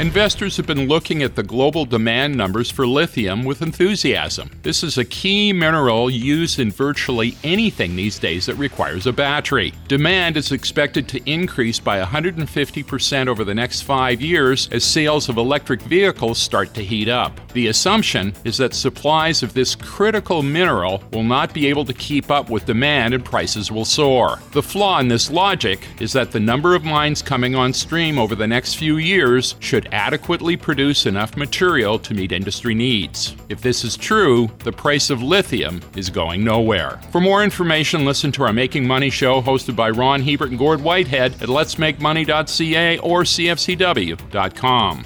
Investors have been looking at the global demand numbers for lithium with enthusiasm. This is a key mineral used in virtually anything these days that requires a battery. Demand is expected to increase by 150% over the next five years as sales of electric vehicles start to heat up. The assumption is that supplies of this critical mineral will not be able to keep up with demand and prices will soar. The flaw in this logic is that the number of mines coming on stream over the next few years should adequately produce enough material to meet industry needs. If this is true, the price of lithium is going nowhere. For more information, listen to our Making Money show hosted by Ron Hebert and Gord Whitehead at letsmakemoney.ca or cfcw.com.